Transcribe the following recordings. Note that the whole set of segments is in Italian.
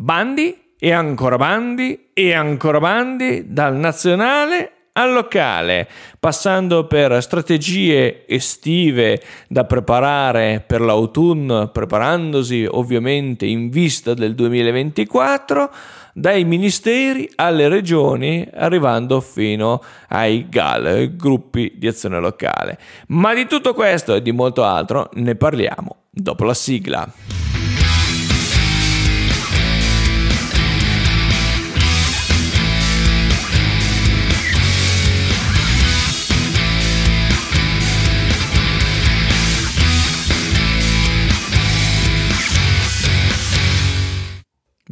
Bandi e ancora bandi e ancora bandi dal nazionale al locale, passando per strategie estive da preparare per l'autunno, preparandosi ovviamente in vista del 2024, dai ministeri alle regioni, arrivando fino ai GAL, gruppi di azione locale. Ma di tutto questo e di molto altro ne parliamo dopo la sigla.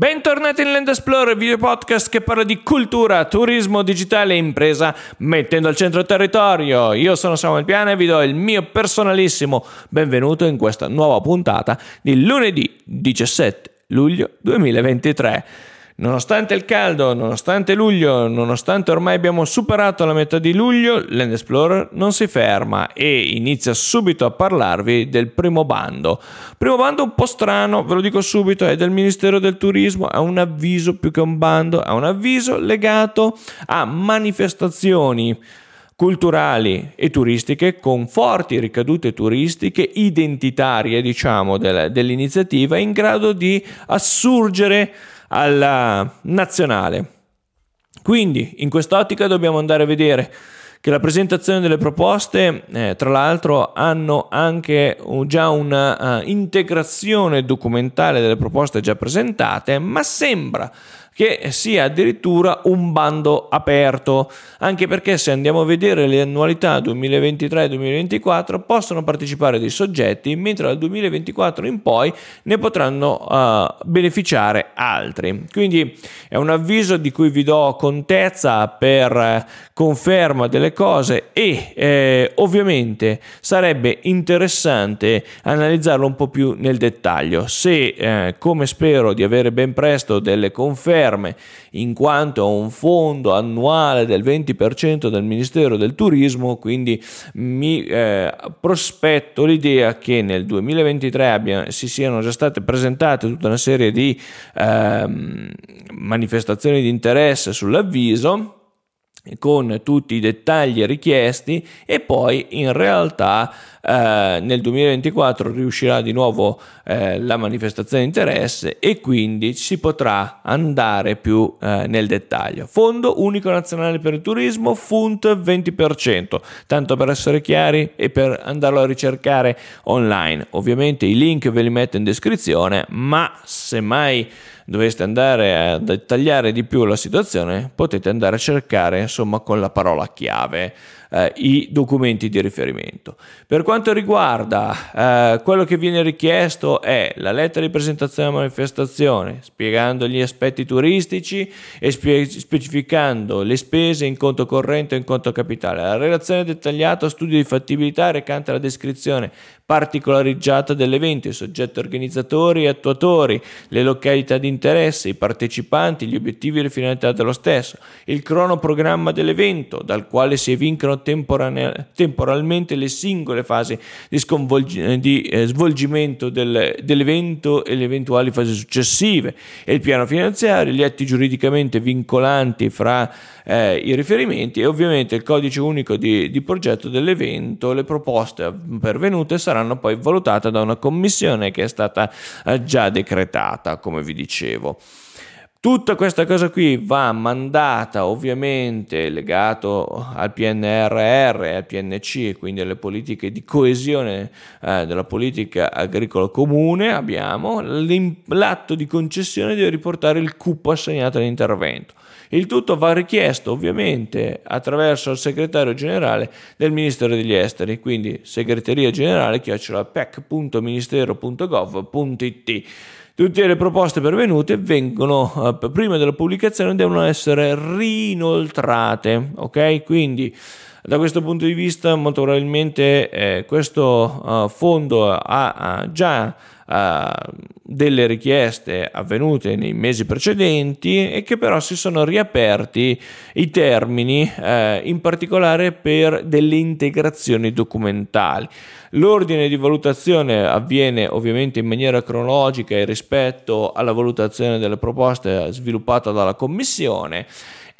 Bentornati in Land Explorer, video podcast che parla di cultura, turismo digitale e impresa mettendo al centro il territorio. Io sono Samuel Piana e vi do il mio personalissimo benvenuto in questa nuova puntata di lunedì 17 luglio 2023. Nonostante il caldo, nonostante luglio, nonostante ormai abbiamo superato la metà di luglio, Land Explorer non si ferma e inizia subito a parlarvi del primo bando. Primo bando un po' strano, ve lo dico subito, è del Ministero del Turismo, ha un avviso più che un bando, ha un avviso legato a manifestazioni culturali e turistiche con forti ricadute turistiche identitarie, diciamo, dell'iniziativa in grado di assurgere alla nazionale. Quindi in quest'ottica dobbiamo andare a vedere che la presentazione delle proposte, eh, tra l'altro, hanno anche già una uh, integrazione documentale delle proposte già presentate, ma sembra che sia addirittura un bando aperto, anche perché se andiamo a vedere le annualità 2023-2024 possono partecipare dei soggetti, mentre dal 2024 in poi ne potranno uh, beneficiare altri. Quindi è un avviso di cui vi do contezza per eh, conferma delle cose e eh, ovviamente sarebbe interessante analizzarlo un po' più nel dettaglio. Se, eh, come spero di avere ben presto delle conferme, ferme, in quanto un fondo annuale del 20% del Ministero del Turismo, quindi mi eh, prospetto l'idea che nel 2023 abbia, si siano già state presentate tutta una serie di eh, manifestazioni di interesse sull'avviso con tutti i dettagli richiesti e poi in realtà eh, nel 2024 riuscirà di nuovo eh, la manifestazione di interesse e quindi si potrà andare più eh, nel dettaglio. Fondo unico nazionale per il turismo, FUNT 20%, tanto per essere chiari e per andarlo a ricercare online. Ovviamente i link ve li metto in descrizione, ma se mai doveste andare a dettagliare di più la situazione, potete andare a cercare insomma con la parola chiave eh, i documenti di riferimento. Per quanto riguarda eh, quello che viene richiesto è la lettera di presentazione della manifestazione, spiegando gli aspetti turistici e spie- specificando le spese in conto corrente e in conto capitale. La relazione dettagliata studio di fattibilità recante la descrizione particolarizzata dell'evento, i soggetti organizzatori e attuatori, le località di interesse, i partecipanti, gli obiettivi e le finalità dello stesso, il cronoprogramma dell'evento, dal quale si evincono temporalmente le singole fasi di, sconvolg- di eh, svolgimento del, dell'evento e le eventuali fasi successive, e il piano finanziario, gli atti giuridicamente vincolanti fra eh, i riferimenti e ovviamente il codice unico di, di progetto dell'evento, le proposte pervenute saranno saranno poi valutate da una commissione che è stata eh, già decretata, come vi dicevo. Tutta questa cosa qui va mandata ovviamente legato al PNRR e al PNC, quindi alle politiche di coesione eh, della politica agricola comune. Abbiamo l'atto di concessione deve riportare il cupo assegnato all'intervento. Il tutto va richiesto ovviamente attraverso il segretario generale del Ministero degli Esteri, quindi segreteria generale chiocciolapec.ministero.gov.it. Tutte le proposte pervenute vengono eh, prima della pubblicazione devono essere rinoltrate, ok? Quindi da questo punto di vista molto probabilmente eh, questo uh, fondo ha, ha già delle richieste avvenute nei mesi precedenti e che però si sono riaperti i termini, eh, in particolare per delle integrazioni documentali. L'ordine di valutazione avviene ovviamente in maniera cronologica e rispetto alla valutazione delle proposte sviluppata dalla Commissione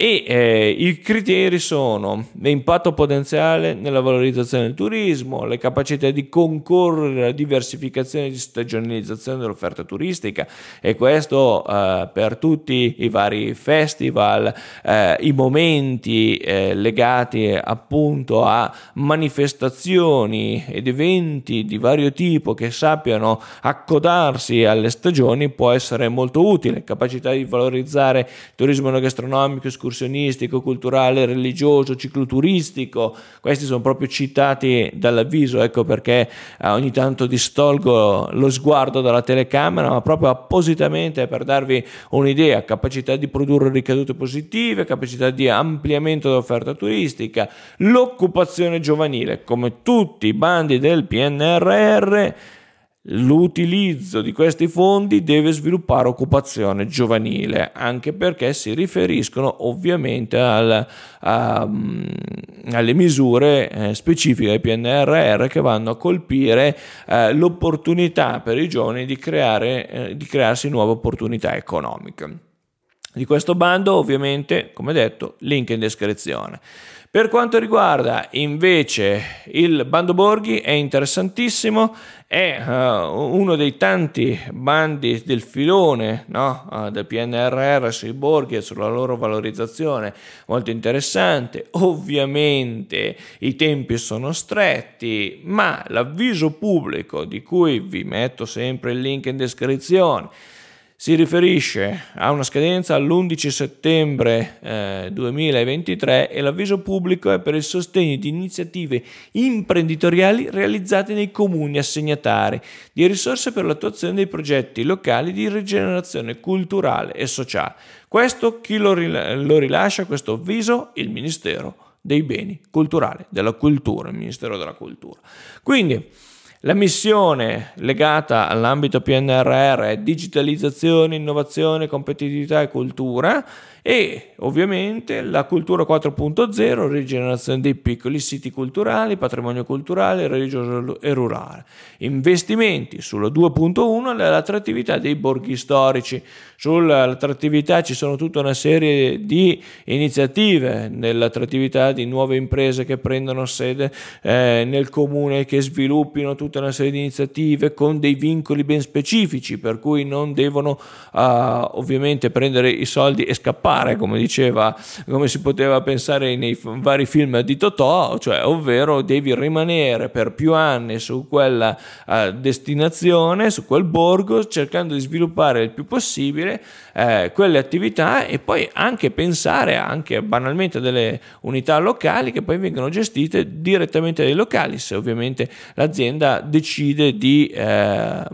e eh, i criteri sono l'impatto potenziale nella valorizzazione del turismo, le capacità di concorrere alla diversificazione e di stagionalizzazione dell'offerta turistica. E questo eh, per tutti i vari festival, eh, i momenti eh, legati appunto a manifestazioni ed eventi di vario tipo che sappiano accodarsi alle stagioni può essere molto utile, capacità di valorizzare il turismo gastronomico, escursionistico, culturale, religioso, cicloturistico, questi sono proprio citati dall'avviso, ecco perché eh, ogni tanto distolgo lo sguardo dalla telecamera, ma proprio appositamente per darvi un'idea, capacità di produrre ricadute positive, capacità di ampliamento dell'offerta turistica, l'occupazione giovanile, come tutti i bandi del PNRR L'utilizzo di questi fondi deve sviluppare occupazione giovanile, anche perché si riferiscono ovviamente al, a, mm, alle misure eh, specifiche del PNRR che vanno a colpire eh, l'opportunità per i giovani di, creare, eh, di crearsi nuove opportunità economiche. Di questo bando ovviamente, come detto, link in descrizione. Per quanto riguarda invece il bando Borghi è interessantissimo, è uh, uno dei tanti bandi del filone no? uh, del PNRR sui borghi e sulla loro valorizzazione, molto interessante. Ovviamente i tempi sono stretti, ma l'avviso pubblico di cui vi metto sempre il link in descrizione si riferisce a una scadenza all'11 settembre eh, 2023 e l'avviso pubblico è per il sostegno di iniziative imprenditoriali realizzate nei comuni assegnatari di risorse per l'attuazione dei progetti locali di rigenerazione culturale e sociale. Questo chi lo, ril- lo rilascia questo avviso? Il Ministero dei Beni Culturali, della Cultura, il Ministero della Cultura. Quindi la missione legata all'ambito PNRR è digitalizzazione, innovazione, competitività e cultura e ovviamente la cultura 4.0, rigenerazione dei piccoli siti culturali, patrimonio culturale, religioso e rurale. Investimenti sulla 2.1 l'attrattività dei borghi storici. Sull'attrattività ci sono tutta una serie di iniziative nell'attrattività di nuove imprese che prendono sede eh, nel comune, che sviluppino tutta una serie di iniziative con dei vincoli ben specifici, per cui non devono uh, ovviamente prendere i soldi e scappare fare, come diceva, come si poteva pensare nei vari film di Totò, cioè ovvero devi rimanere per più anni su quella uh, destinazione, su quel borgo, cercando di sviluppare il più possibile eh, quelle attività e poi anche pensare anche banalmente a delle unità locali che poi vengono gestite direttamente dai locali, se ovviamente l'azienda decide di eh,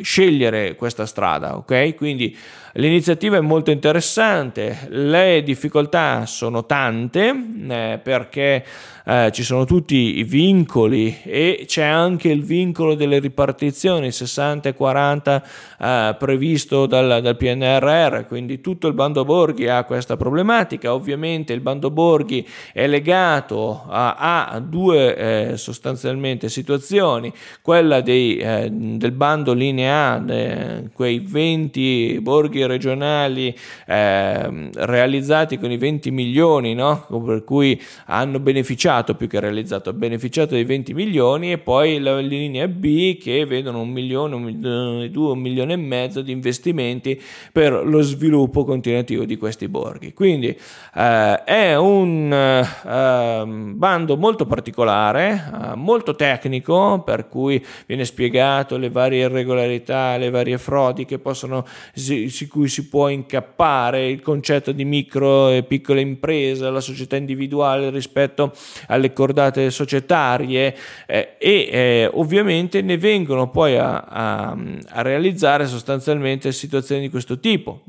scegliere questa strada, ok? Quindi L'iniziativa è molto interessante, le difficoltà sono tante eh, perché eh, ci sono tutti i vincoli e c'è anche il vincolo delle ripartizioni 60 e 40 eh, previsto dal, dal, PNRR, quindi tutto il bando borghi ha questa problematica. Ovviamente il bando borghi è legato a, a due eh, sostanzialmente situazioni, quella dei, eh, del bando linea A, quei 20 borghi regionali eh, realizzati con i 20 milioni, no? per cui hanno beneficiato più che realizzato, beneficiato dei 20 milioni e poi la linea B che vedono un milione, un milione, due, un milione e mezzo di investimenti per lo sviluppo continuativo di questi borghi. Quindi eh, è un eh, bando molto particolare, eh, molto tecnico, per cui viene spiegato le varie irregolarità, le varie frodi che possono si, si, cui si può incappare, il concetto di micro e piccola impresa, la società individuale rispetto alle cordate societarie eh, e eh, ovviamente ne vengono poi a, a, a, realizzare sostanzialmente situazioni di questo tipo.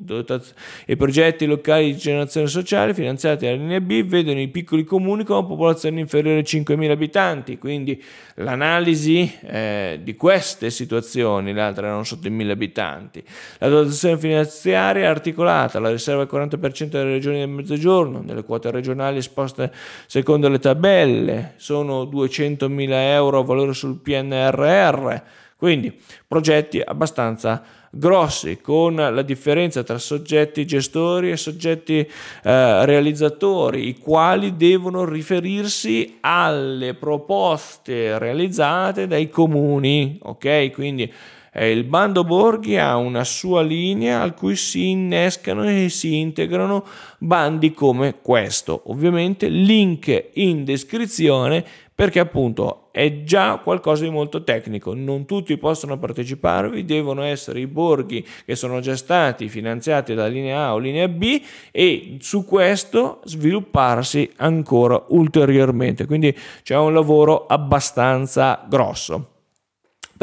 I progetti locali di generazione sociale finanziati dalla linea B vedono i piccoli comuni con una popolazione inferiore ai 5.000 abitanti, quindi l'analisi eh, di queste situazioni, altre erano sotto i 1000 abitanti. La dotazione finanziaria è articolata, la riserva il 40% delle regioni del mezzogiorno, nelle quote regionali esposte secondo le tabelle, sono 200.000 euro a valore sul PNRR, quindi progetti abbastanza grossi, con la differenza tra soggetti gestori e soggetti eh, realizzatori, i quali devono riferirsi alle proposte realizzate dai comuni, ok? Quindi il bando Borghi ha una sua linea al cui si innescano e si integrano bandi come questo. Ovviamente link in descrizione perché appunto è già qualcosa di molto tecnico, non tutti possono parteciparvi, devono essere i borghi che sono già stati finanziati da linea A o linea B e su questo svilupparsi ancora ulteriormente, quindi c'è un lavoro abbastanza grosso.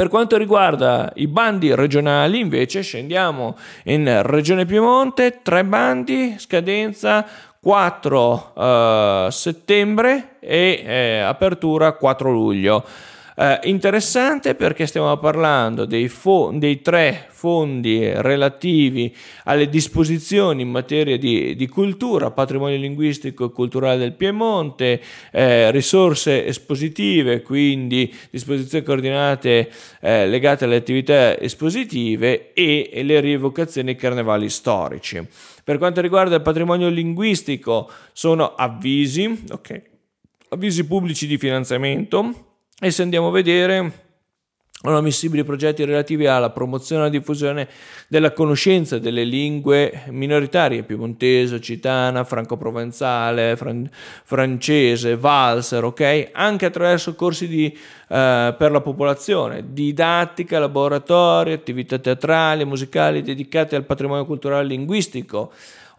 Per quanto riguarda i bandi regionali, invece, scendiamo in Regione Piemonte, tre bandi, scadenza 4 uh, eh, settembre e eh, apertura 4 luglio. Eh, interessante perché stiamo parlando dei, fo- dei, tre fondi relativi alle disposizioni in materia di, di cultura, patrimonio linguistico e culturale del Piemonte, eh, risorse espositive, quindi disposizioni coordinate eh, legate alle attività espositive e, e le rievocazioni carnevali storici. Per quanto riguarda il patrimonio linguistico, sono avvisi, okay, avvisi pubblici di finanziamento e se andiamo a vedere sono ammissibili progetti relativi alla promozione e alla diffusione della conoscenza delle lingue minoritarie, piemontese, occitana, franco-provenzale, fran- francese, valser, ok? Anche attraverso corsi di, eh, per la popolazione, didattica, laboratori, attività teatrali, musicali dedicate al patrimonio culturale linguistico.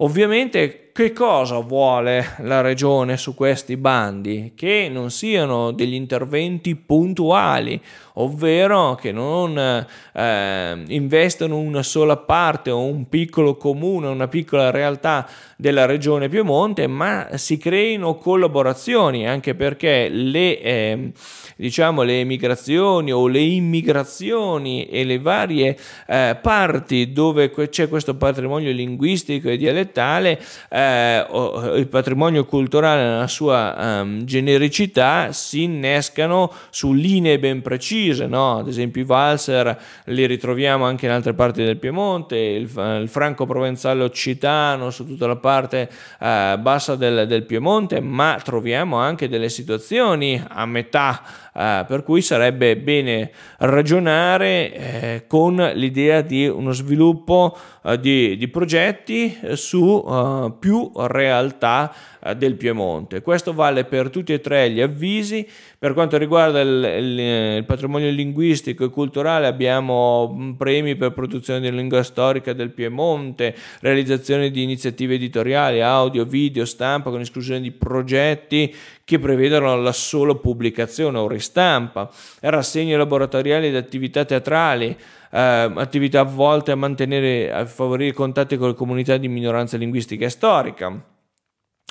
Ovviamente che cosa vuole la regione su questi bandi? Che non siano degli interventi puntuali, ovvero che non eh, investano una sola parte o un piccolo comune, una piccola realtà della regione Piemonte, ma si creino collaborazioni, anche perché le, eh, diciamo, le emigrazioni o le immigrazioni e le varie eh, parti dove c'è questo patrimonio linguistico e dialettale eh, eh, il patrimonio culturale nella sua um, genericità si innescano su linee ben precise, no? ad esempio i valser li ritroviamo anche in altre parti del Piemonte, il, il franco provenzale occitano su tutta la parte uh, bassa del, del Piemonte, ma troviamo anche delle situazioni a metà Uh, per cui sarebbe bene ragionare eh, con l'idea di uno sviluppo di, di, progetti su uh, più realtà eh, del Piemonte. Questo vale per tutti e tre gli avvisi. Per quanto riguarda il, il, il patrimonio linguistico e culturale abbiamo mm, premi per produzione di lingua storica del Piemonte, realizzazione di iniziative editoriali, audio, video, stampa con esclusione di progetti che prevedono la sola pubblicazione o ristampa, rassegne laboratoriali ed attività teatrali, eh, attività volte a mantenere, a favorire i contatti con le comunità di minoranza linguistica e storica.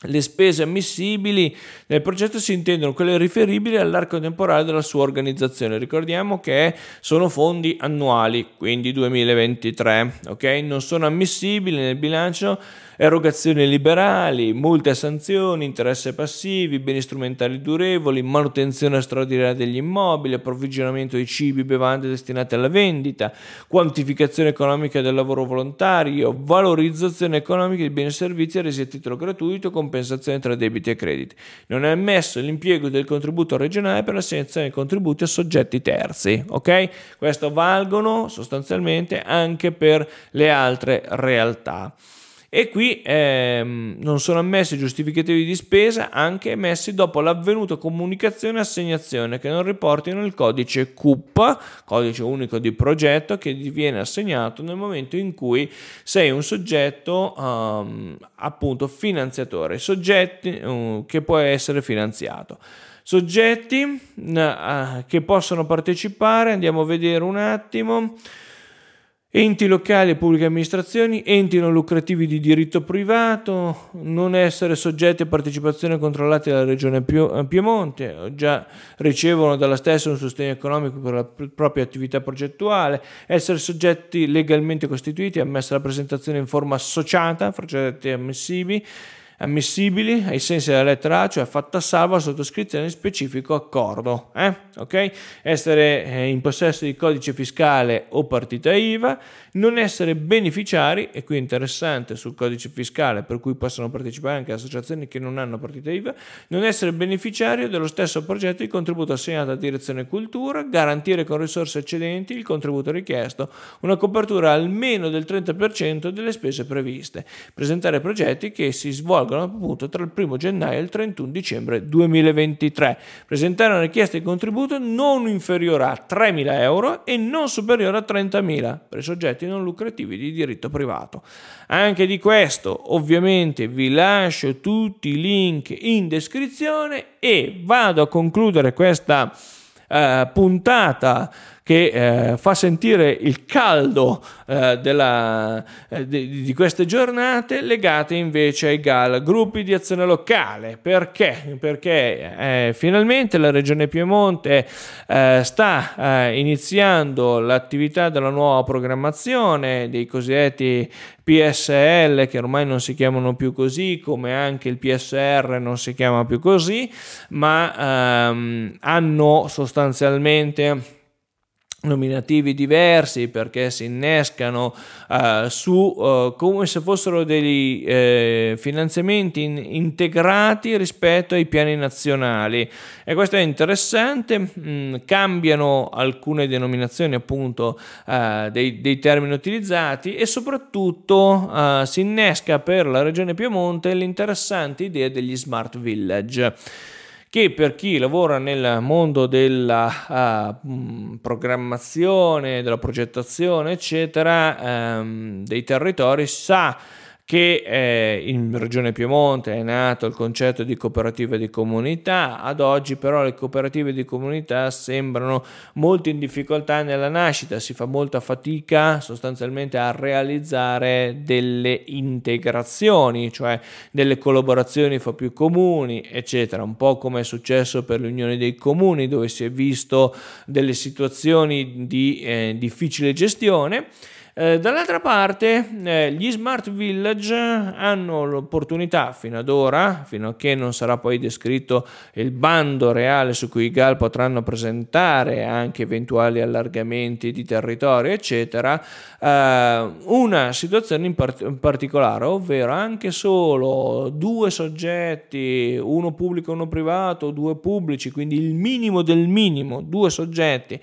Le spese ammissibili nel progetto si intendono quelle riferibili all'arco temporale della sua organizzazione. Ricordiamo che sono fondi annuali, quindi 2023, ok? Non sono ammissibili nel bilancio erogazioni liberali, multe e sanzioni, interessi passivi, beni strumentali durevoli, manutenzione straordinaria degli immobili, approvvigionamento di cibi e bevande destinate alla vendita, quantificazione economica del lavoro volontario, valorizzazione economica di beni e servizi resi a titolo gratuito, compensazione tra debiti e crediti. Non è ammesso l'impiego del contributo regionale per l'assegnazione di contributi a soggetti terzi. Ok? Questo valgono sostanzialmente anche per le altre realtà e qui ehm, non sono ammessi giustificativi di spesa anche emessi dopo l'avvenuta comunicazione e assegnazione che non riportino il codice CUP, codice unico di progetto che ti viene assegnato nel momento in cui sei un soggetto um, appunto finanziatore, soggetti uh, che può essere finanziato. Soggetti uh, che possono partecipare, andiamo a vedere un attimo. Enti locali e pubbliche amministrazioni, enti non lucrativi di diritto privato, non essere soggetti a partecipazione controllati dalla Regione Piemonte, già ricevono dalla stessa un sostegno economico per la propria attività progettuale, essere soggetti legalmente costituiti, ammessa la presentazione in forma associata, progetti ammissibili, ammissibili ai sensi della lettera A, cioè fatta salva la sottoscrizione di specifico accordo. Eh? Okay? Essere eh, in possesso di codice fiscale o partita IVA, non essere beneficiari, e qui è interessante sul codice fiscale, per cui possono partecipare anche associazioni che non hanno partita IVA, non essere beneficiario dello stesso progetto di contributo assegnato a direzione cultura, garantire con risorse eccedenti il contributo richiesto, una copertura almeno del 30% delle spese previste, presentare progetti che si svolgono appunto tra il 1 gennaio e il 31 dicembre 2023, presentare una richiesta di contributo non inferiore a 3.000 euro e non superiore a 30.000 per i soggetti non lucrativi di diritto privato. Anche di questo ovviamente vi lascio tutti i link in descrizione e vado a concludere questa eh, puntata che eh, fa sentire il caldo eh, della, eh, di, di, queste giornate legate invece ai GAL, gruppi di azione locale. Perché? Perché eh, finalmente la Regione Piemonte eh, sta eh, iniziando l'attività della nuova programmazione dei cosiddetti PSL che ormai non si chiamano più così, come anche il PSR non si chiama più così, ma ehm, hanno sostanzialmente nominativi diversi perché si innescano uh, su uh, come se fossero dei uh, finanziamenti in, integrati rispetto ai piani nazionali. E questo è interessante mm, cambiano alcune denominazioni appunto dei, dei, termini utilizzati e soprattutto si innesca per la regione Piemonte l'interessante idea degli smart village che per chi lavora nel mondo della uh, programmazione, della progettazione, eccetera, um, dei territori sa che eh, in Regione Piemonte è nato il concetto di cooperative di comunità, ad oggi però le cooperative di comunità sembrano molto in difficoltà nella nascita, si fa molta fatica sostanzialmente a realizzare delle integrazioni, cioè delle collaborazioni fra più comuni, eccetera, un po' come è successo per l'Unione dei Comuni dove si è visto delle situazioni di eh, difficile gestione. Eh, dall'altra parte, eh, gli smart village hanno l'opportunità fino ad ora, fino a che non sarà poi descritto il bando reale su cui i GAL potranno presentare anche eventuali allargamenti di territorio, eccetera, eh, una situazione in, part- in particolare, ovvero anche solo due soggetti, uno pubblico e uno privato, due pubblici, quindi il minimo del minimo, due soggetti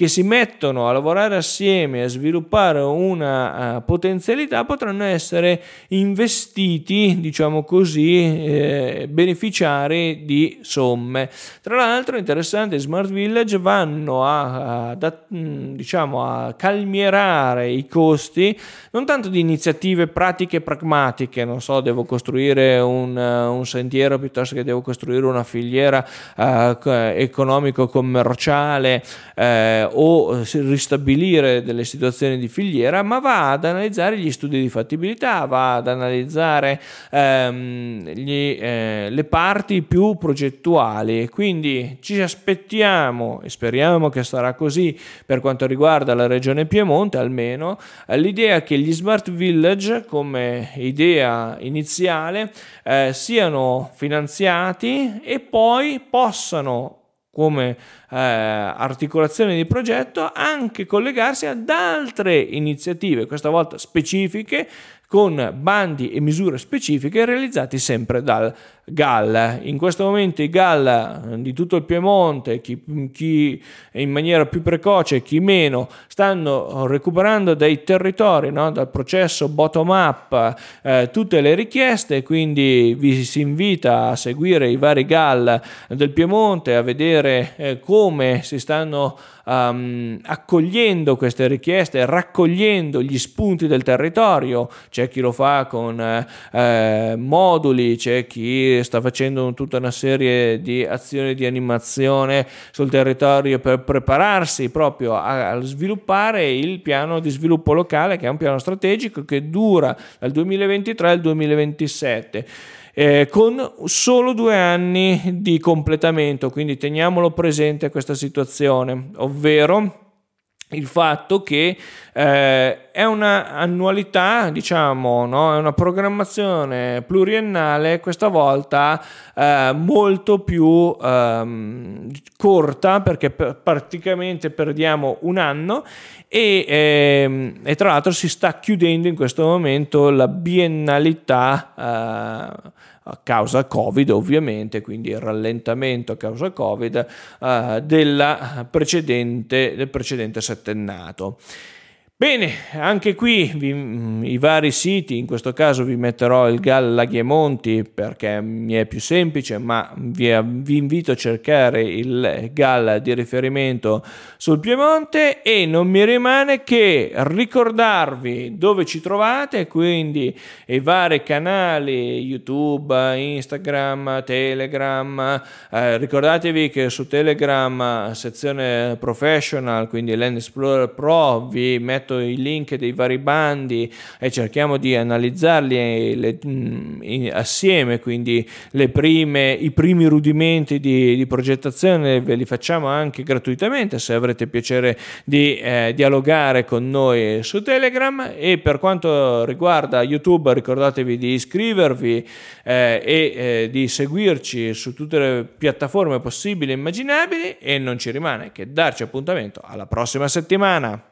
che si mettono a lavorare assieme a sviluppare una uh, potenzialità potranno essere investiti, diciamo così, eh, beneficiari di somme. Tra l'altro, interessante, Smart Village vanno a, a, mm, diciamo, a calmierare i costi non tanto di iniziative pratiche pragmatiche, non so, devo costruire un, uh, un sentiero piuttosto che devo costruire una filiera uh, economico-commerciale eh, o ristabilire delle situazioni di filiera, ma va ad analizzare gli studi di fattibilità, va ad analizzare ehm, gli, eh, le parti più progettuali. Quindi ci aspettiamo e speriamo che sarà così per quanto riguarda la regione Piemonte, almeno l'idea che gli smart village come idea iniziale eh, siano finanziati e poi possano come eh, articolazione di progetto anche collegarsi ad altre iniziative, questa volta specifiche, con bandi e misure specifiche realizzati sempre dal GAL. In questo momento i GAL di tutto il Piemonte, chi, chi in maniera più precoce chi meno, stanno recuperando dai territori, no? dal processo bottom-up, eh, tutte le richieste, quindi vi si invita a seguire i vari GAL del Piemonte, a vedere eh, come si stanno um, accogliendo queste richieste, raccogliendo gli spunti del territorio, c'è chi lo fa con eh, moduli, c'è chi sta facendo tutta una serie di azioni di animazione sul territorio per prepararsi proprio a, a sviluppare il piano di sviluppo locale che è un piano strategico che dura dal 2023 al 2027 eh, con solo due anni di completamento, quindi teniamolo presente questa situazione, ovvero il fatto che eh, è una annualità, diciamo, no? è una programmazione pluriennale, questa volta eh, molto più ehm, corta perché per, praticamente perdiamo un anno e, ehm, e, tra l'altro si sta chiudendo in questo momento la biennalità eh, a causa Covid ovviamente, quindi il rallentamento a causa Covid eh, precedente, del precedente settennato. Bene, anche qui vi, mm, i vari siti, in questo caso vi metterò il GAL Laghi perché mi è più semplice, ma vi, vi, invito a cercare il GAL di riferimento sul Piemonte e non mi rimane che ricordarvi dove ci trovate, quindi i vari canali YouTube, Instagram, Telegram, eh, ricordatevi che su Telegram sezione professional, quindi Land Explorer Pro, vi metto metto i link dei vari bandi e cerchiamo di analizzarli le, mm, assieme, quindi prime, i primi rudimenti di, di, progettazione ve li facciamo anche gratuitamente se avrete piacere di eh, dialogare con noi su Telegram e per quanto riguarda YouTube ricordatevi di iscrivervi eh, e eh, di seguirci su tutte le piattaforme possibili e immaginabili e non ci rimane che darci appuntamento alla prossima settimana.